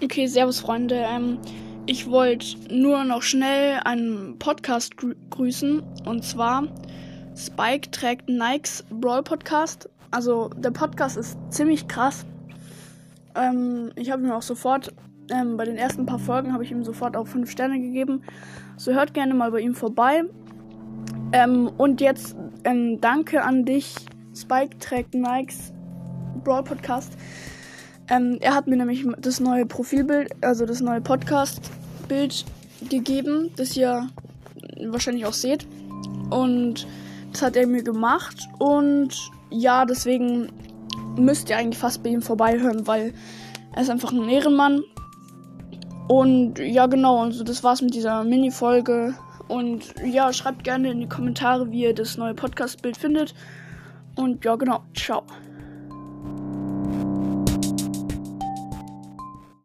Okay, servus Freunde. Ähm, ich wollte nur noch schnell einen Podcast grü grüßen. Und zwar Spike trägt Nikes Brawl Podcast. Also der Podcast ist ziemlich krass. Ähm, ich habe ihm auch sofort, ähm, bei den ersten paar Folgen habe ich ihm sofort auch 5 Sterne gegeben. So hört gerne mal bei ihm vorbei. Ähm, und jetzt ähm, danke an dich, Spike trägt Nikes Brawl Podcast. Ähm, er hat mir nämlich das neue Profilbild, also das neue Podcast-Bild gegeben, das ihr wahrscheinlich auch seht. Und das hat er mir gemacht. Und ja, deswegen müsst ihr eigentlich fast bei ihm vorbeihören, weil er ist einfach ein Ehrenmann. Und ja, genau, also das war's mit dieser Mini-Folge. Und ja, schreibt gerne in die Kommentare, wie ihr das neue Podcast-Bild findet. Und ja, genau, ciao.